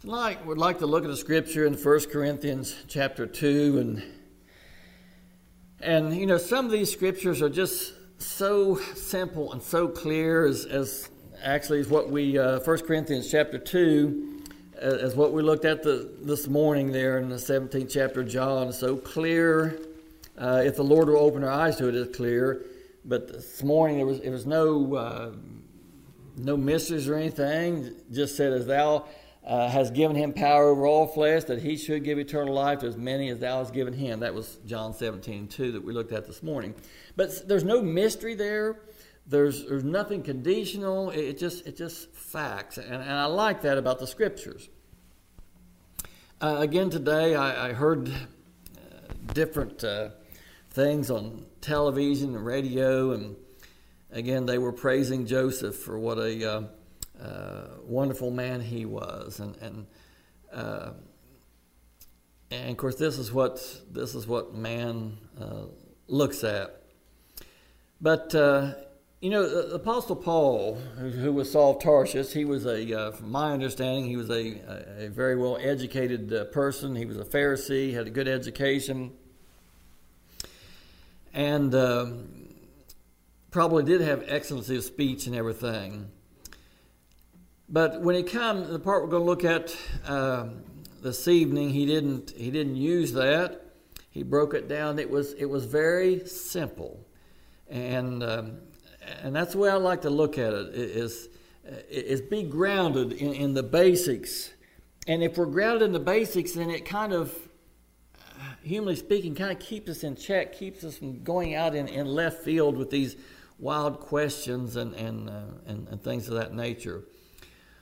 Tonight, we'd like to look at a scripture in 1 Corinthians chapter 2. And, and, you know, some of these scriptures are just so simple and so clear as, as actually is what we, uh, 1 Corinthians chapter 2, uh, as what we looked at the, this morning there in the 17th chapter of John. So clear. Uh, if the Lord will open our eyes to it, it's clear. But this morning, there was, there was no, uh, no mysteries or anything. Just said, as thou uh, has given him power over all flesh, that he should give eternal life to as many as thou hast given him. That was John 17, 2 that we looked at this morning. But there's no mystery there. There's, there's nothing conditional. It, it just it just facts, and, and I like that about the scriptures. Uh, again today, I, I heard uh, different uh, things on television and radio, and again they were praising Joseph for what a uh, wonderful man he was, and and uh, and of course this is what this is what man uh, looks at. But uh, you know, the Apostle Paul, who, was Saul of Tarsus, he was a, uh, from my understanding, he was a, a, a very well educated uh, person. He was a Pharisee, had a good education, and um, probably did have excellency of speech and everything. But when he comes, the part we're going to look at uh, this evening, he didn't he didn't use that. He broke it down. It was it was very simple, and um, and that's the way I like to look at it. Is is be grounded in, in the basics, and if we're grounded in the basics, then it kind of humanly speaking, kind of keeps us in check, keeps us from going out in, in left field with these wild questions and, and, uh, and, and, things of that nature.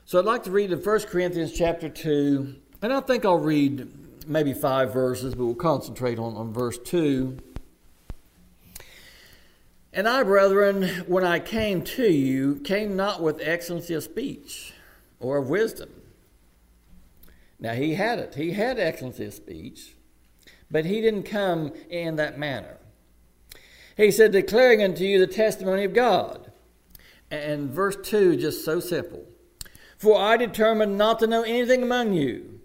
So I'd like to read in 1 Corinthians chapter 2, and I think I'll read maybe five verses, but we'll concentrate on, on verse 2. And I, brethren, when I came to you, came not with excellency of speech or of wisdom. Now he had it. He had excellency of speech, but he didn't come in that manner. He said, declaring unto you the testimony of God. And verse 2, just so simple. For I determined not to know anything among you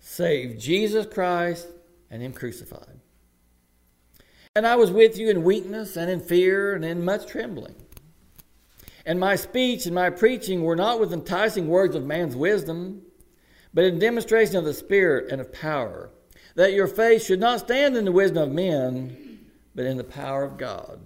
save Jesus Christ and Him crucified. And I was with you in weakness and in fear and in much trembling. And my speech and my preaching were not with enticing words of man's wisdom, but in demonstration of the Spirit and of power, that your faith should not stand in the wisdom of men, but in the power of God.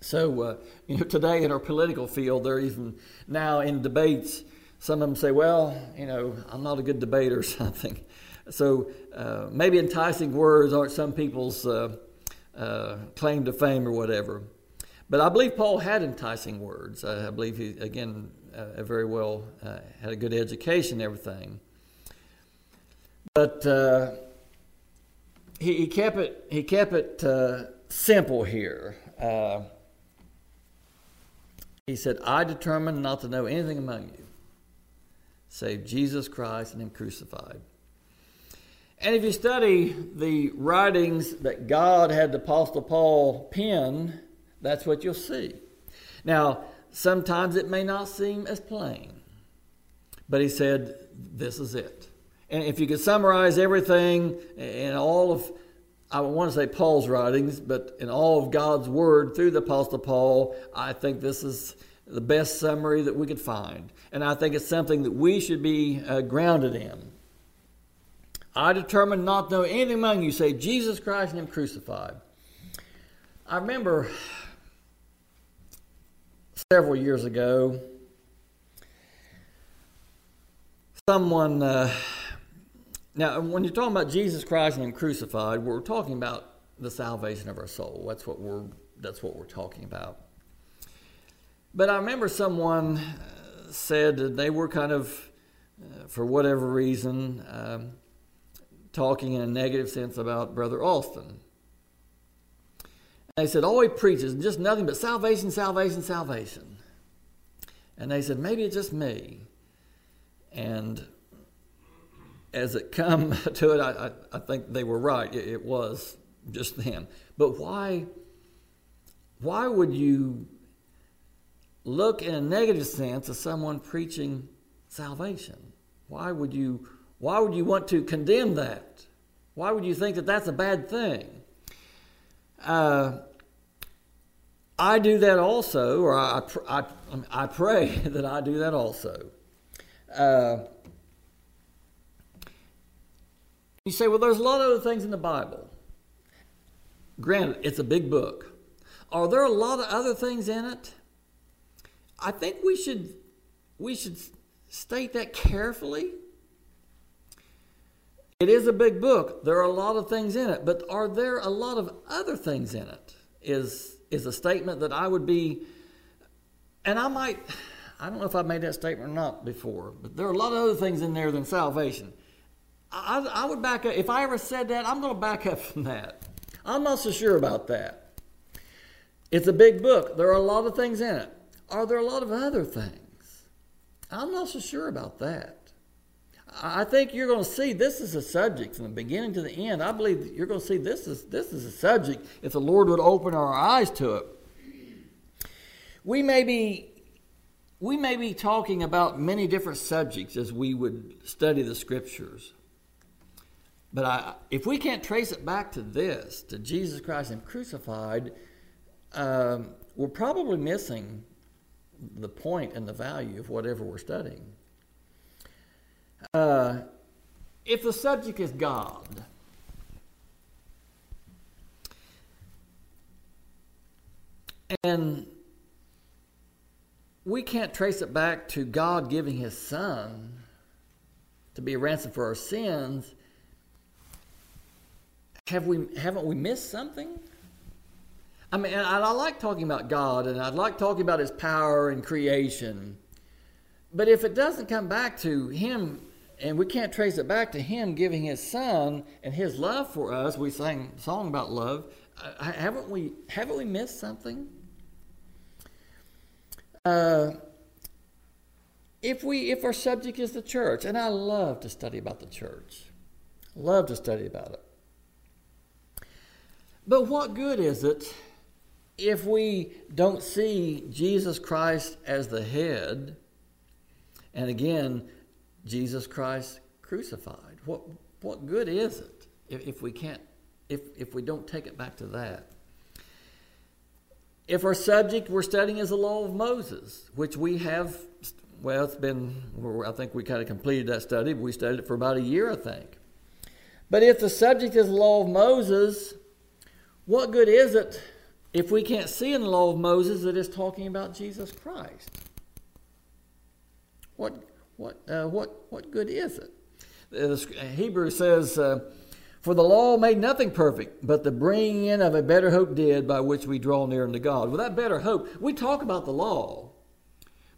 So, uh, you know, today in our political field, they're even now in debates. Some of them say, well, you know, I'm not a good debater or something. So uh, maybe enticing words aren't some people's uh, uh claim to fame or whatever. But I believe Paul had enticing words. I believe he, again, uh, very well uh, had a good education and everything. But he, he, kept it, he kept it simple here. He said, I determined not to know anything among you save Jesus Christ and Him crucified. And if you study the writings that God had the Apostle Paul pen, that's what you'll see. Now, sometimes it may not seem as plain, but he said, This is it. And if you could summarize everything in all of, I want to say Paul's writings, but in all of God's Word through the Apostle Paul, I think this is the best summary that we could find. And I think it's something that we should be uh, grounded in. I determined not to know anything among you save Jesus Christ and Him crucified. I remember several years ago, someone. Uh, now, when you're talking about Jesus Christ and Him crucified, we're talking about the salvation of our soul. That's what we're. That's what we're talking about. But I remember someone uh, said that they were kind of, uh, for whatever reason, um, talking in a negative sense about Brother Alston. And they said, all he preaches just nothing but salvation, salvation, salvation. And they said, maybe it's just me. And as it come to it, I, I, I think they were right. It, it was just them. But why, why would you look in a negative sense of someone preaching salvation. Why would you why would you want to condemn that? Why would you think that that's a bad thing? Uh, I do that also, or I, I, I pray that I do that also. Uh, you say, well, there's a lot of other things in the Bible. Granted, it's a big book. Are there a lot of other things in it? I think we should we should state that carefully. It is a big book. There are a lot of things in it, but are there a lot of other things in it? Is is a statement that I would be and I might I don't know if I've made that statement or not before, but there are a lot of other things in there than salvation. I, I would back up. If I ever said that, I'm going to back up from that. I'm not so sure about that. It's a big book. There are a lot of things in it. Are there a lot of other things? I'm not so sure about that. I think you're going to see this is a subject from the beginning to the end. I believe you're going to see this is this is a subject if the Lord would open our eyes to it. We may be we may be talking about many different subjects as we would study the scriptures. But I, if we can't trace it back to this, to Jesus Christ and crucified, um, we're probably missing the point and the value of whatever we're studying. Uh, if the subject is God, and we can't trace it back to God giving His Son to be a ransom for our sins, have we haven't we missed something? I mean, I, I like talking about God and I'd like talking about His power and creation. But if it doesn't come back to Him and we can't trace it back to Him giving His Son and His love for us, we sang a song about love. Uh, haven't we haven't we missed something? Uh, if we if our subject is the church, and I love to study about the church, love to study about it. But what good is it if we don't see Jesus Christ as the head, and again, Jesus Christ crucified? What, what good is it if, if we can't, if, if we don't take it back to that? If our subject we're studying is the law of Moses, which we have, well, it's been, I think we kind of completed that study, but we studied it for about a year, I think. But if the subject is the law of Moses, what good is it if we can't see in the law of Moses that it's talking about Jesus Christ? What, what, uh, what, what good is it? The Hebrew says, uh, For the law made nothing perfect, but the bringing in of a better hope did, by which we draw near unto God. With that better hope, we talk about the law,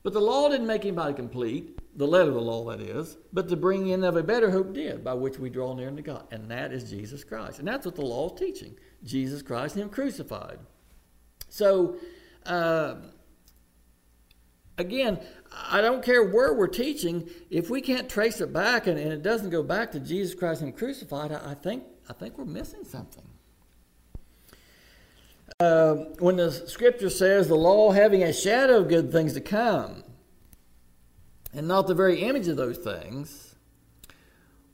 but the law didn't make anybody complete, the letter of the law, that is, but the bringing in of a better hope did, by which we draw near unto God. And that is Jesus Christ. And that's what the law is teaching. Jesus Christ Him crucified. So, uh, again, I don't care where we're teaching, if we can't trace it back and, and it doesn't go back to Jesus Christ Him crucified, I, I think, I think we're missing something. Uh, when the scripture says the law having a shadow of good things to come, and not the very image of those things,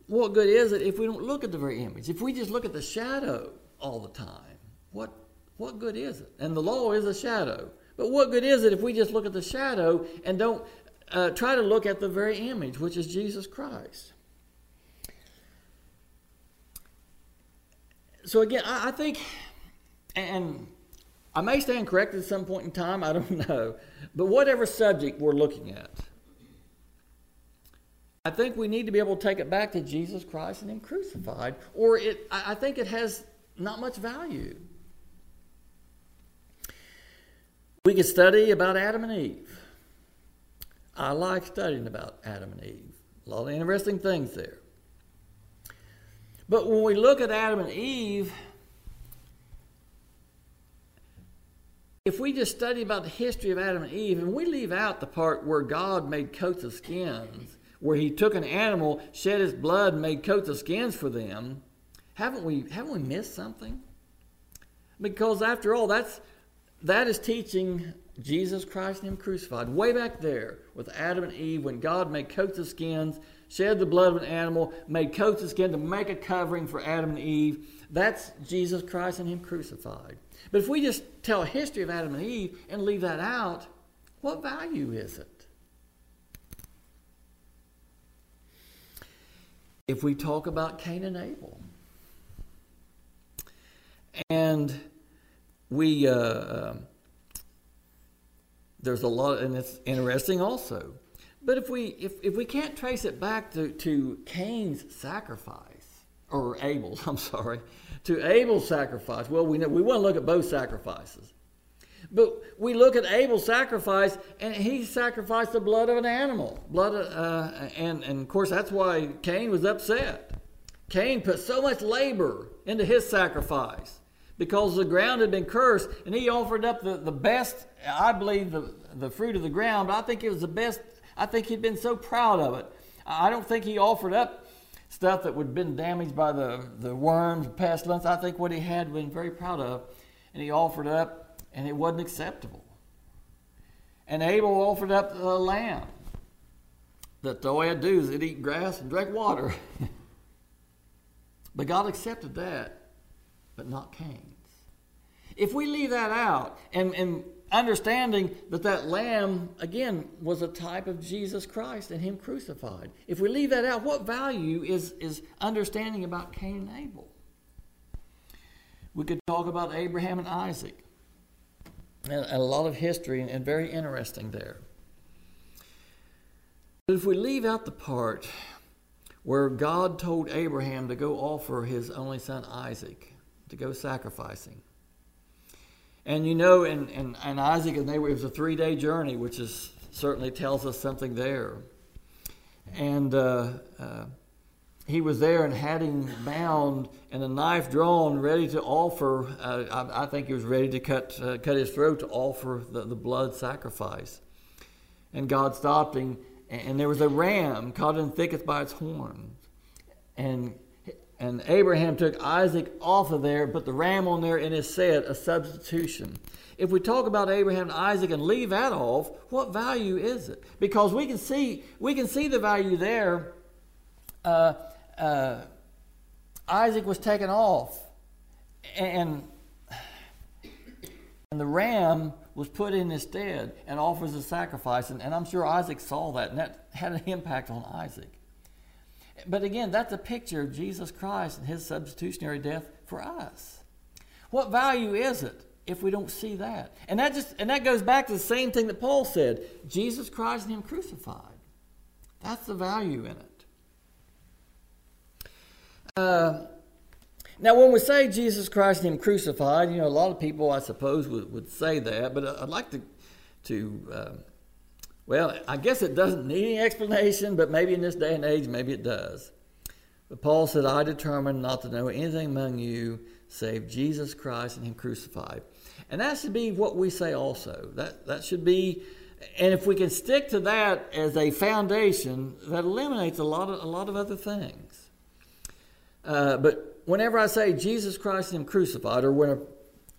what good is it if we don't look at the very image? If we just look at the shadow, all the time. What, what good is it? And the law is a shadow. But what good is it if we just look at the shadow and don't uh, try to look at the very image, which is Jesus Christ? So, again, I, I think, and I may stand corrected at some point in time, I don't know. But whatever subject we're looking at, I think we need to be able to take it back to Jesus Christ and Him crucified, or it, I think it has not much value. We could study about Adam and Eve. I like studying about Adam and Eve. A lot of interesting things there. But when we look at Adam and Eve, if we just study about the history of Adam and Eve and we leave out the part where God made coats of skins, where he took an animal, shed his blood, and made coats of skins for them, haven't we, haven't we missed something? Because after all, that's, that is teaching Jesus Christ and Him crucified, way back there with Adam and Eve, when God made coats of skins, shed the blood of an animal, made coats of skin to make a covering for Adam and Eve. That's Jesus Christ and Him crucified. But if we just tell a history of Adam and Eve and leave that out, what value is it? If we talk about Cain and Abel, and we, uh, um, there's a lot, and it's interesting also. But if we if, if we can't trace it back to, to Cain's sacrifice, or Abel's, I'm sorry, to Abel's sacrifice. Well, we know, we want to look at both sacrifices. But we look at Abel's sacrifice, and he sacrificed the blood of an animal. Blood, uh, and, and of course, that's why Cain was upset. Cain put so much labor into his sacrifice because the ground had been cursed, and he offered up the, the best, I believe, the, the fruit of the ground. I think it was the best. I think he'd been so proud of it. I don't think he offered up stuff that would have been damaged by the, the worms, pestilence. I think what he had been very proud of, and he offered up, and it wasn't acceptable. And Abel offered up a lamb that the way to do is it eat grass and drink water. but God accepted that, but not Cain's. If we leave that out and, and understanding that that lamb, again, was a type of Jesus Christ and Him crucified. If we leave that out, what value is, is understanding about Cain and Abel? We could talk about Abraham and Isaac. And a lot of history and very interesting there. But if we leave out the part where God told Abraham to go offer his only son Isaac, to go sacrificing, and you know, and, in, in Isaac and they were, it was a three day journey, which is certainly tells us something there. And uh, uh, he was there and had him bound and a knife drawn, ready to offer. Uh, I, I, think he was ready to cut uh, cut his throat to offer the, the blood sacrifice. And God stopped him, and there was a ram caught in thickets by its horns. And and Abraham took Isaac off of there, put the ram on there, and it said a substitution. If we talk about Abraham and Isaac and leave that off, what value is it? Because we can see we can see the value there. Uh, uh, Isaac was taken off, and and the ram was put in his stead and offers a sacrifice. And, and I'm sure Isaac saw that, and that had an impact on Isaac. But again, that's a picture of Jesus Christ and his substitutionary death for us. What value is it if we don't see that? And that just and that goes back to the same thing that Paul said, Jesus Christ and him crucified. That's the value in it. Uh, now, when we say Jesus Christ and Him crucified, you know, a lot of people, I suppose, would, would say that, but I'd like to, to uh, well, I guess it doesn't need any explanation, but maybe in this day and age, maybe it does. But Paul said, I determined not to know anything among you save Jesus Christ and Him crucified. And that should be what we say also. That, that should be, and if we can stick to that as a foundation, that eliminates a lot of, a lot of other things. Uh, but whenever I say Jesus Christ and Him crucified, or whenever,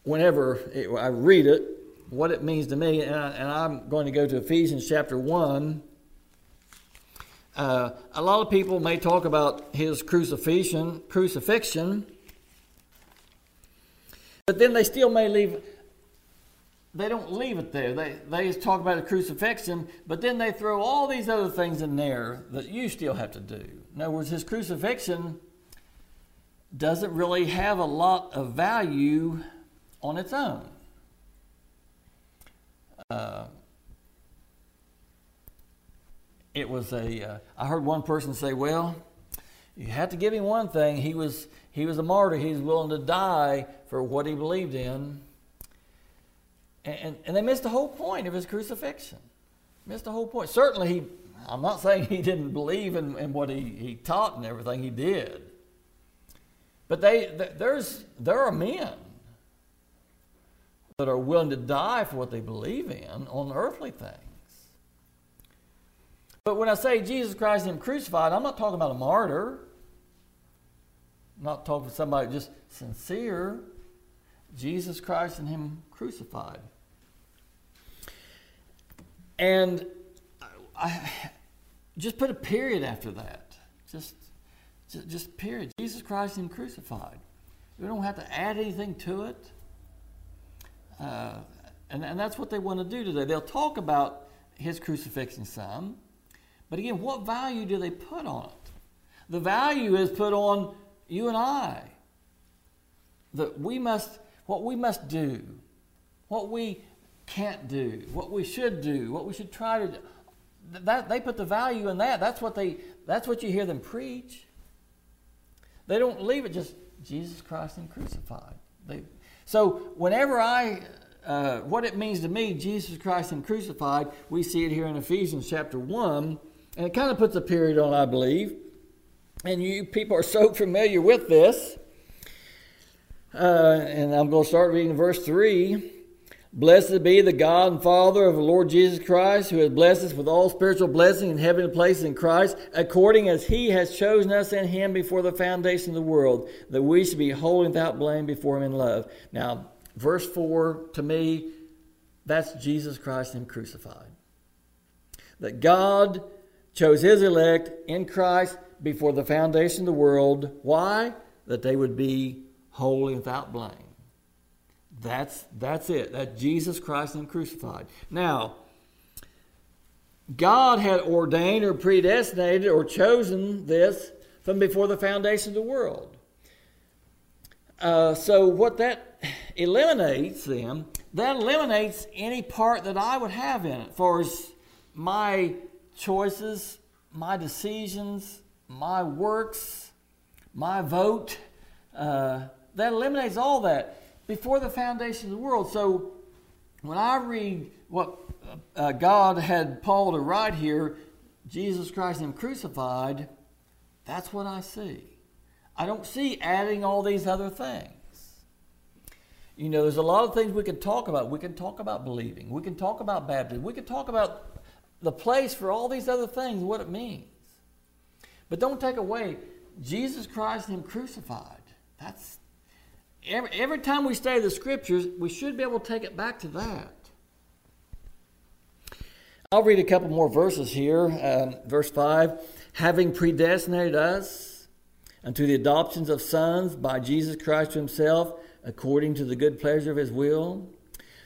whenever it, I read it, what it means to me, and, I, am going to go to Ephesians chapter 1. Uh, a lot of people may talk about his crucifixion, crucifixion, but then they still may leave. They don't leave it there. They they talk about the crucifixion, but then they throw all these other things in there that you still have to do. In other words, his crucifixion doesn't really have a lot of value on its own uh, it was a. Uh, I heard one person say, "Well, you have to give him one thing. He was he was a martyr. He was willing to die for what he believed in." And, and they missed the whole point of his crucifixion. Missed the whole point. Certainly, he. I'm not saying he didn't believe in, in what he, he taught and everything. He did. But they, there's, there are men that are willing to die for what they believe in on earthly things. But when I say Jesus Christ and Him crucified, I'm not talking about a martyr. I'm not talking about somebody just sincere. Jesus Christ and Him crucified. And I, just put a period after that. Just, just, just period. Jesus Christ and Him crucified. We don't have to add anything to it. Uh, and, and that's what they want to do today. They'll talk about his crucifixion some, but again, what value do they put on it? The value is put on you and I. That we must, what we must do, what we can't do, what we should do, what we should try to do. That, they put the value in that. That's what they. That's what you hear them preach. They don't leave it just Jesus Christ and crucified. They, so whenever I, uh, what it means to me, Jesus Christ and crucified, we see it here in Ephesians chapter one, and it kind of puts a period on, I believe. And you people are so familiar with this. Uh, and I'm going to start reading verse 3. Blessed be the God and Father of the Lord Jesus Christ, who has blessed us with all spiritual blessing in heavenly places in Christ, according as he has chosen us in him before the foundation of the world, that we should be holy without blame before him in love. Now, verse 4, to me, that's Jesus Christ and crucified. That God chose his elect in Christ before the foundation of the world. Why? That they would be holy without blame. That's, that's it. That Jesus Christ and crucified. Now, God had ordained or predestinated or chosen this from before the foundation of the world. Uh, so, what that eliminates then, that eliminates any part that I would have in it, for as my choices, my decisions, my works, my vote. Uh, that eliminates all that before the foundation of the world. So when I read what uh, God had Paul to write here, Jesus Christ and crucified, that's what I see. I don't see adding all these other things. You know, there's a lot of things we can talk about. We can talk about believing. We can talk about baptism. We can talk about the place for all these other things, what it means. But don't take away Jesus Christ and Him crucified. That's every, every time we study the scriptures, we should be able to take it back to that. I'll read a couple more verses here. Um, verse 5 Having predestinated us unto the adoptions of sons by Jesus Christ Himself, according to the good pleasure of His will,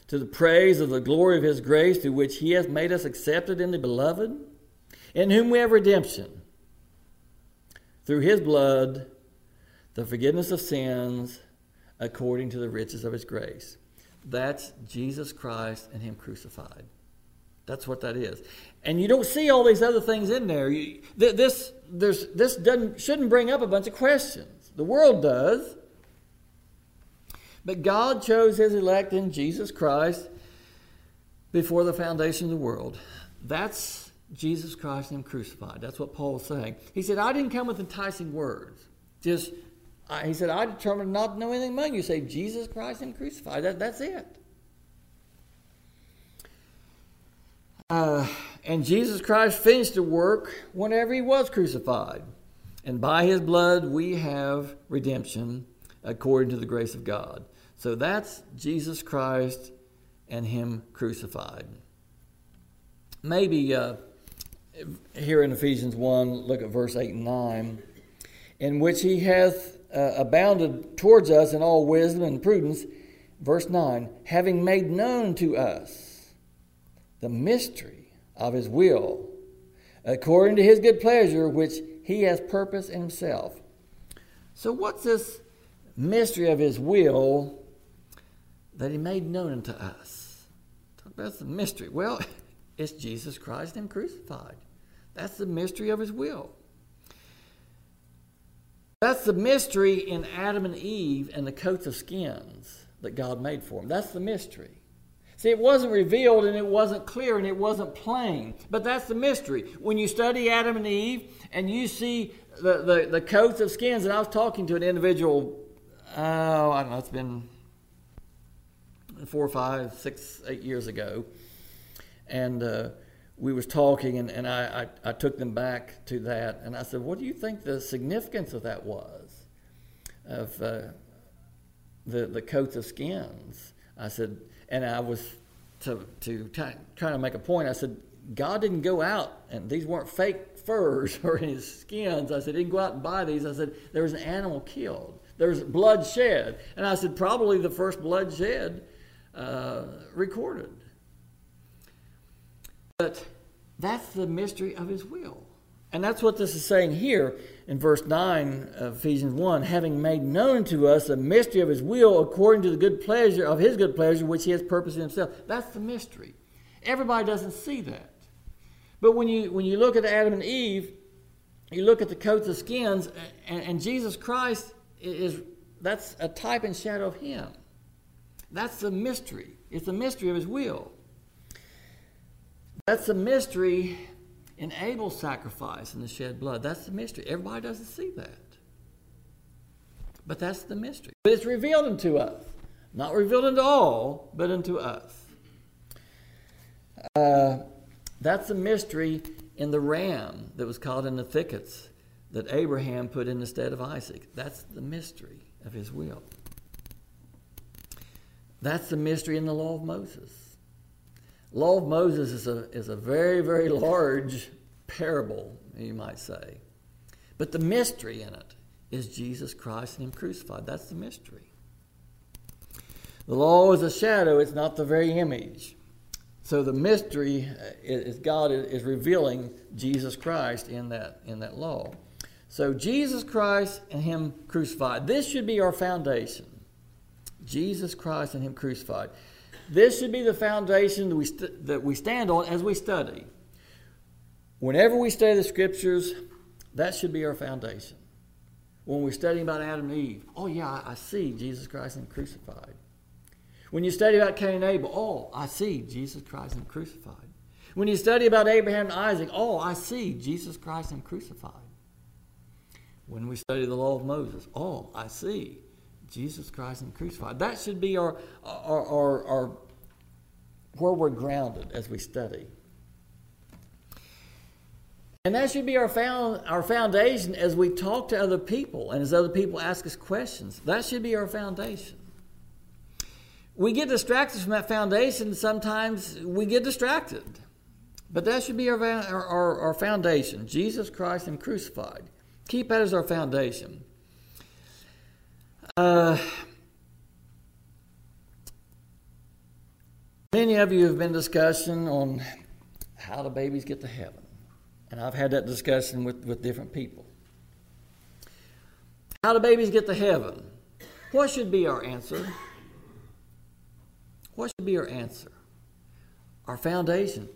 to the praise of the glory of His grace, through which He hath made us accepted in the Beloved, in whom we have redemption through his blood the forgiveness of sins according to the riches of his grace. That's Jesus Christ and him crucified. That's what that is. And you don't see all these other things in there. You, this there's, this doesn't, shouldn't bring up a bunch of questions. The world does. But God chose his elect in Jesus Christ before the foundation of the world. That's Jesus Christ and Him crucified. That's what Paul was saying. He said, I didn't come with enticing words. Just, I, he said, I determined not to know anything among you. Say, Jesus Christ and crucified. That, that's it. Uh, and Jesus Christ finished the work whenever He was crucified. And by His blood we have redemption according to the grace of God. So that's Jesus Christ and Him crucified. Maybe. Uh, here in Ephesians 1, look at verse 8 and 9, in which he hath uh, abounded towards us in all wisdom and prudence. Verse 9, having made known to us the mystery of his will, according to his good pleasure, which he has purposed in himself. So, what's this mystery of his will that he made known unto us? Talk about the mystery. Well, It's Jesus Christ and crucified. That's the mystery of his will. That's the mystery in Adam and Eve and the coats of skins that God made for them. That's the mystery. See, it wasn't revealed and it wasn't clear and it wasn't plain. But that's the mystery. When you study Adam and Eve and you see the, the, the coats of skins, and I was talking to an individual, oh, I don't know, it's been four, five, six, eight years ago and uh, we was talking, and, and I, I, I, took them back to that, and I said, "What do you think the significance of that was, of uh, the the coats of skins?" I said, and I was to, to t- try to make a point. I said, God didn't go out, and these weren't fake furs or his skins. I said, he didn't go out and buy these. I said, there was an animal killed. There was blood shed. And I said, probably the first blood shed uh, recorded. But that's the mystery of his will. And that's what this is saying here in verse 9 of Ephesians 1 having made known to us the mystery of his will according to the good pleasure of his good pleasure, which he has purposed in himself. That's the mystery. Everybody doesn't see that. But when you, when you look at Adam and Eve, you look at the coats of skins, and, and Jesus Christ is that's a type and shadow of him. That's the mystery. It's the mystery of his will. That's the mystery in Abel's sacrifice and the shed blood. That's the mystery. Everybody doesn't see that. But that's the mystery. But it's revealed unto us. Not revealed unto all, but unto us. Uh, that's the mystery in the ram that was caught in the thickets that Abraham put in the stead of Isaac. That's the mystery of his will. That's the mystery in the law of Moses law of Moses is a, is a very, very large parable, you might say. But the mystery in it is Jesus Christ and Him crucified. That's the mystery. The law is a shadow, it's not the very image. So the mystery is God is revealing Jesus Christ in that, in that law. So Jesus Christ and Him crucified. This should be our foundation. Jesus Christ and Him crucified. This should be the foundation that we, st- that we stand on as we study. Whenever we study the scriptures, that should be our foundation. When we're studying about Adam and Eve, oh, yeah, I see Jesus Christ and crucified. When you study about Cain and Abel, oh, I see Jesus Christ and crucified. When you study about Abraham and Isaac, oh, I see Jesus Christ and crucified. When we study the law of Moses, oh, I see Jesus Christ and crucified. That should be our, our, our, our where we're grounded as we study. And that should be our, found, our foundation as we talk to other people and as other people ask us questions. That should be our foundation. We get distracted from that foundation. Sometimes we get distracted. But that should be our, our, our foundation Jesus Christ and crucified. Keep that as our foundation. Uh, many of you have been discussing on how do babies get to heaven. And I've had that discussion with, with different people. How do babies get to heaven? What should be our answer? What should be our answer? Our foundation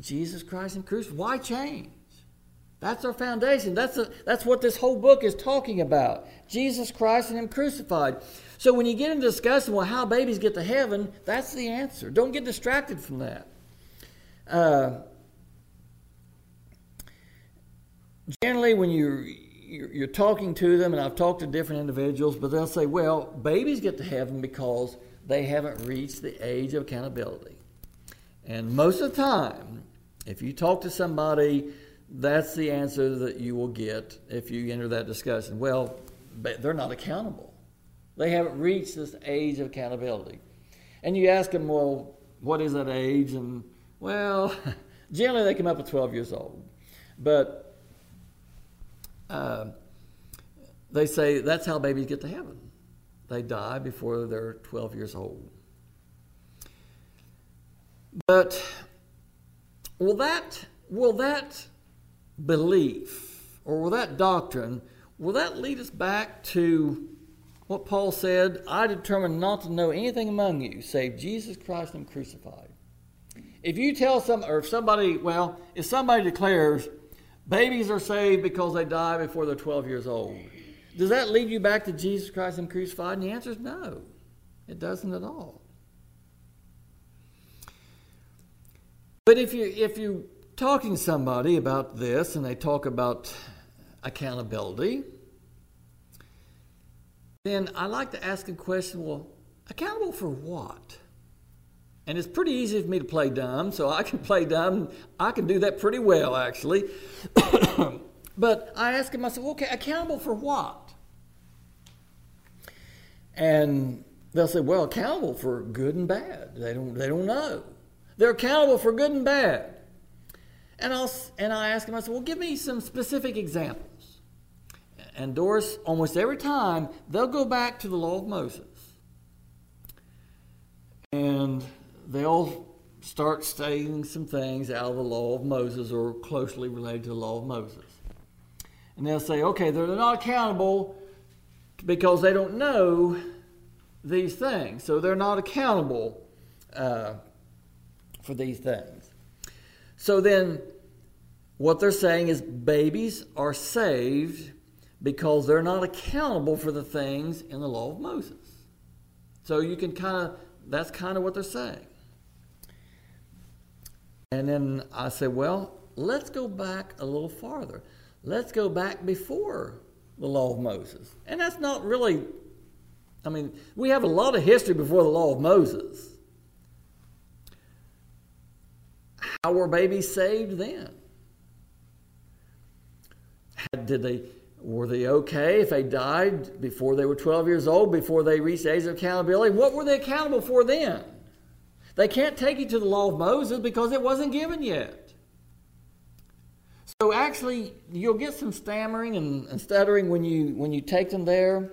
Jesus Christ and crucified. Why change? That's our foundation. That's, a, that's what this whole book is talking about Jesus Christ and Him crucified. So when you get into discussing, well, how babies get to heaven, that's the answer. Don't get distracted from that. Uh, generally, when you're, you're talking to them, and I've talked to different individuals, but they'll say, well, babies get to heaven because they haven't reached the age of accountability. And most of the time, if you talk to somebody that's the answer that you will get if you enter that discussion. Well, they're not accountable. They haven't reached this age of accountability. And you ask them, well, what is that age? And, well, generally they come up at 12 years old. But uh, they say that's how babies get to heaven. They die before they're 12 years old. But will that, will that belief or will that doctrine, will that lead us back to what Paul said? I determined not to know anything among you save Jesus Christ and crucified. If you tell some, or if somebody, well, if somebody declares babies are saved because they die before they're 12 years old, does that lead you back to Jesus Christ and crucified? And the answer is no, it doesn't at all. But if you if you talking to somebody about this and they talk about accountability, then I like to ask a question well, accountable for what? And it's pretty easy for me to play dumb, so I can play dumb. I can do that pretty well, actually. but I ask them myself, okay, accountable for what? And they'll say, well, accountable for good and bad. They don't, they don't know. They're accountable for good and bad. And, I'll, and I ask him, I said, well, give me some specific examples. And Doris, almost every time, they'll go back to the law of Moses. And they'll start stating some things out of the law of Moses or closely related to the law of Moses. And they'll say, okay, they're not accountable because they don't know these things. So they're not accountable uh, for these things. So then, what they're saying is babies are saved because they're not accountable for the things in the law of Moses. So you can kind of, that's kind of what they're saying. And then I said, well, let's go back a little farther. Let's go back before the law of Moses. And that's not really, I mean, we have a lot of history before the law of Moses. How were babies saved then? Did they were they okay if they died before they were 12 years old, before they reached the age of accountability? What were they accountable for then? They can't take you to the law of Moses because it wasn't given yet. So actually, you'll get some stammering and, and stuttering when you when you take them there.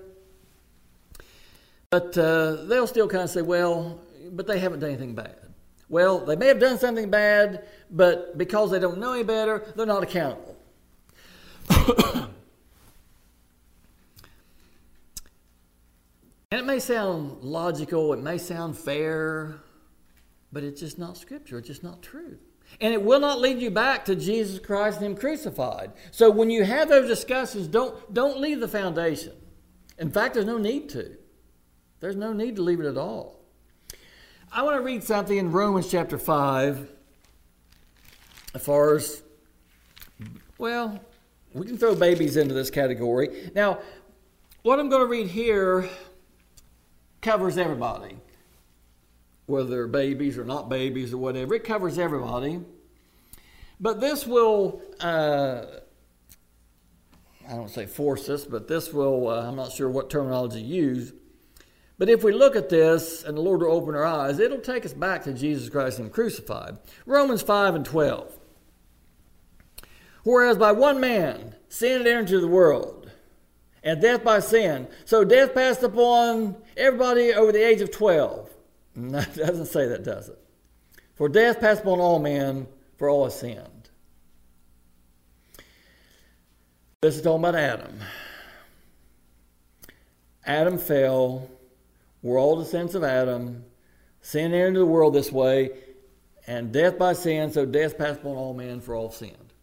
But uh, they'll still kind of say, "Well, but they haven't done anything bad." Well, they may have done something bad, but because they don't know any better, they're not accountable. and it may sound logical, it may sound fair, but it's just not scripture, it's just not true. And it will not lead you back to Jesus Christ and Him crucified. So when you have those discussions, don't, don't leave the foundation. In fact, there's no need to. There's no need to leave it at all. I want to read something in Romans chapter 5 as far as, well, we can throw babies into this category. Now, what I'm going to read here covers everybody, whether they're babies or not babies or whatever. It covers everybody. But this will, uh, I don't say force us, but this will, uh, I'm not sure what terminology to use, but if we look at this and the Lord will open our eyes, it'll take us back to Jesus Christ and crucified. Romans 5 and 12. Whereas by one man sin entered into the world, and death by sin. So death passed upon everybody over the age of 12. No, it doesn't say that, does it? For death passed upon all men, for all have sinned. This is talking about Adam. Adam fell we're all descendants of Adam. Sin entered into the world this way, and death by sin, so death passed upon all men, for all sinned.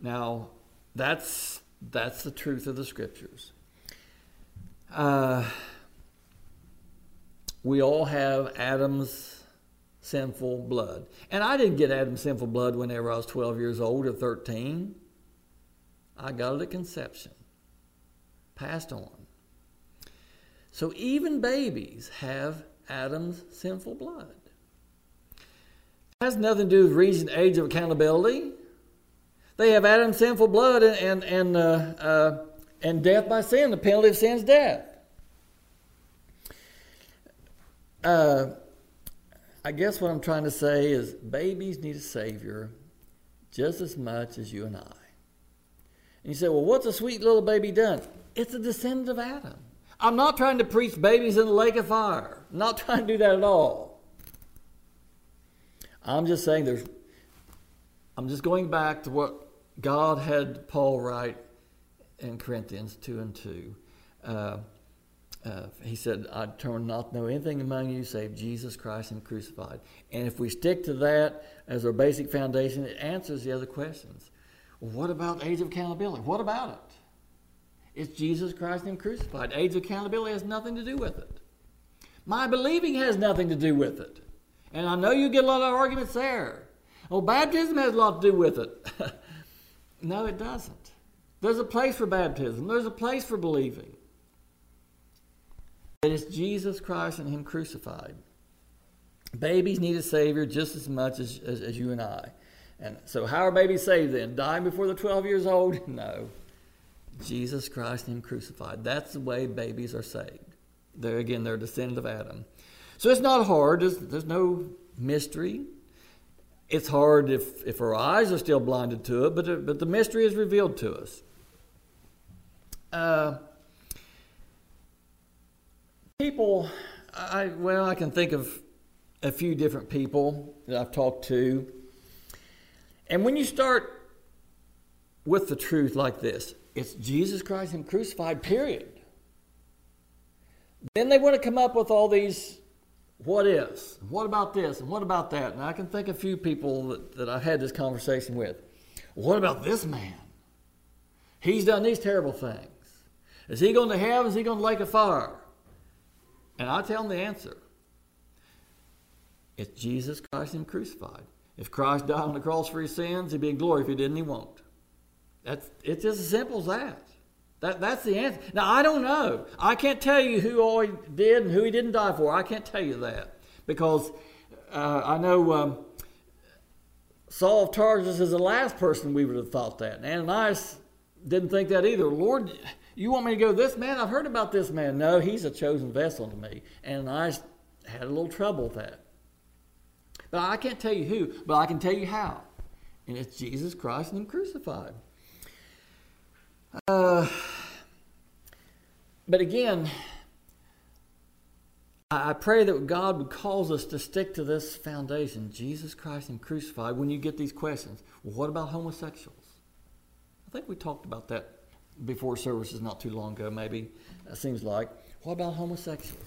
Now, that's that's the truth of the scriptures. Uh, we all have Adam's sinful blood. And I didn't get Adam's sinful blood whenever I was 12 years old or 13. I got it at conception, passed on. So even babies have Adam's sinful blood. It has nothing to do with reason, age of accountability. They have Adam's sinful blood and, and, and, uh, uh, and death by sin. The penalty of sin is death. Uh, I guess what I'm trying to say is babies need a Savior just as much as you and I. And you say, well, what's a sweet little baby done? It's a descendant of Adam. I'm not trying to preach babies in the lake of fire. I'm not trying to do that at all. I'm just saying there's, I'm just going back to what God had Paul write in Corinthians 2 and 2. Uh, uh, he said, I determined not to know anything among you save Jesus Christ and crucified. And if we stick to that as our basic foundation, it answers the other questions. What about age of accountability? What about it? It's Jesus Christ and Him crucified. Age accountability has nothing to do with it. My believing has nothing to do with it. And I know you get a lot of arguments there. Well, baptism has a lot to do with it. no, it doesn't. There's a place for baptism, there's a place for believing. But it's Jesus Christ and Him crucified. Babies need a Savior just as much as, as, as you and I. And so, how are babies saved then? Dying before they're 12 years old? No. Jesus Christ and Him crucified. That's the way babies are saved. There again, they're a descendant of Adam. So it's not hard. There's, there's no mystery. It's hard if, if our eyes are still blinded to it, but, but the mystery is revealed to us. Uh, people, I, well, I can think of a few different people that I've talked to. And when you start with the truth like this, it's Jesus Christ and crucified, period. Then they want to come up with all these what ifs. What about this? And what about that? And I can think of a few people that, that I've had this conversation with. What about this man? He's done these terrible things. Is he going to heaven? Is he going to lake of fire? And I tell them the answer. It's Jesus Christ and crucified. If Christ died on the cross for his sins, he'd be in glory. If he didn't, he won't. That's, it's just as simple as that. That, that's the answer. Now, I don't know. I can't tell you who all he did and who he didn't die for. I can't tell you that. Because uh, I know um, Saul of Tarsus is the last person we would have thought that. And Ananias didn't think that either. Lord, you want me to go this man? I've heard about this man. No, he's a chosen vessel to me. And I had a little trouble with that. But I can't tell you who, but I can tell you how. And it's Jesus Christ and Him crucified. Uh, but again, I pray that God would cause us to stick to this foundation Jesus Christ and crucified when you get these questions. Well, what about homosexuals? I think we talked about that before services not too long ago, maybe. It seems like. What about homosexuals?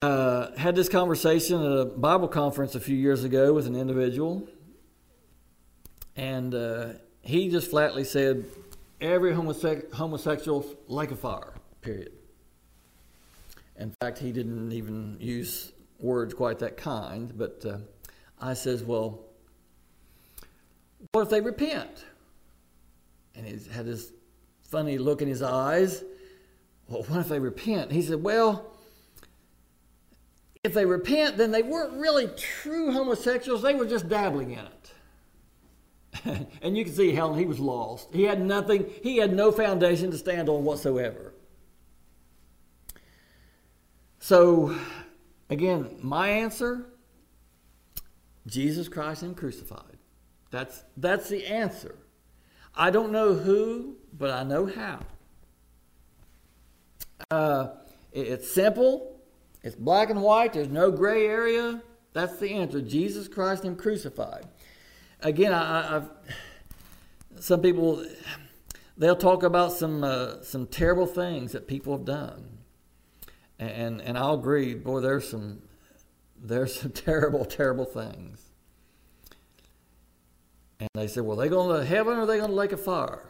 Uh, had this conversation at a Bible conference a few years ago with an individual, and uh, he just flatly said, every homose- homosexual like a fire, period. In fact, he didn't even use words quite that kind, but uh, I says, well, what if they repent? And he had this funny look in his eyes. Well, what if they repent? He said, well, if they repent, then they weren't really true homosexuals, they were just dabbling in it. and you can see how he was lost. He had nothing, he had no foundation to stand on whatsoever. So, again, my answer Jesus Christ and crucified. That's, that's the answer. I don't know who, but I know how. Uh, it's simple, it's black and white, there's no gray area. That's the answer Jesus Christ and crucified again, I, have some people they'll talk about some uh, some terrible things that people have done, and and I'll agree. Boy, there's some there's some terrible terrible things. And they say, well, they going to heaven or they going to lake of fire?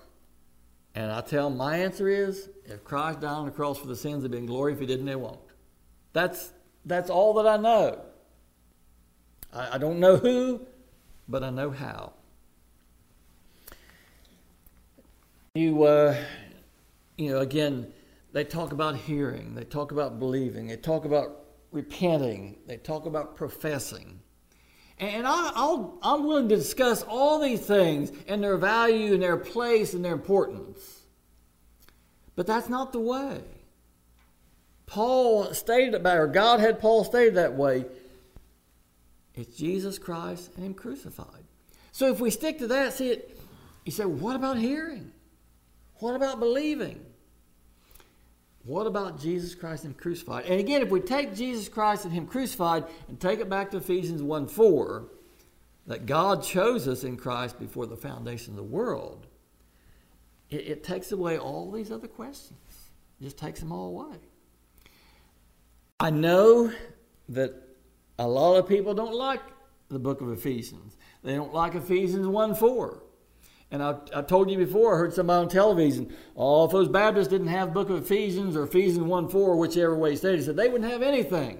And I tell them, my answer is, if Christ died on the cross for the sins, they'd be in glory. If he didn't, they won't. That's, that's all that I know. I, I don't know who, but I know how. You, uh, you know, again, they talk about hearing, they talk about believing, they talk about repenting, they talk about professing. And I, I'll, I'm willing to discuss all these things and their value and their place and their importance. But that's not the way. Paul stated about, or God had Paul stated that way. It's Jesus Christ and Him crucified. So if we stick to that, see it, you say, what about hearing? What about believing? What about Jesus Christ and Him crucified? And again, if we take Jesus Christ and Him crucified and take it back to Ephesians 1 4, that God chose us in Christ before the foundation of the world, it, it takes away all these other questions. It just takes them all away. I know that a lot of people don't like the book of Ephesians. They don't like Ephesians 1 4. And I, I told you before, I heard somebody on television, oh, if those Baptists didn't have book of Ephesians or Ephesians 1 4, whichever way he said, he said they wouldn't have anything.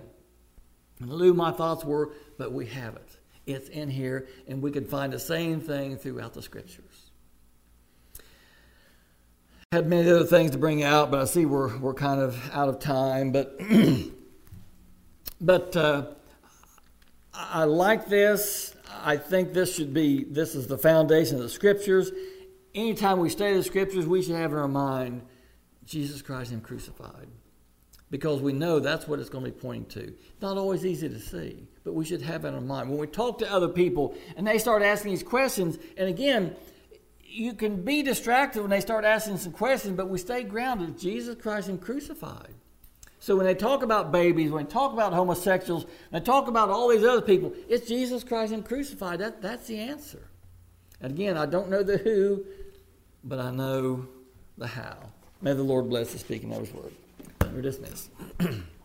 And Lou, my thoughts were, but we have it. It's in here, and we can find the same thing throughout the scriptures. I Had many other things to bring out, but I see we're, we're kind of out of time. But, but uh, I like this. I think this should be, this is the foundation of the scriptures. Anytime we study the scriptures, we should have in our mind Jesus Christ and crucified. because we know that's what it's going to be pointing to. Not always easy to see, but we should have it in mind. When we talk to other people and they start asking these questions, and again, you can be distracted when they start asking some questions, but we stay grounded. Jesus Christ and crucified. So when they talk about babies, when they talk about homosexuals, when they talk about all these other people, it's Jesus Christ and crucified. That, that's the answer. And again, I don't know the who, but I know the how. May the Lord bless the speaking of his word. We're dismissed.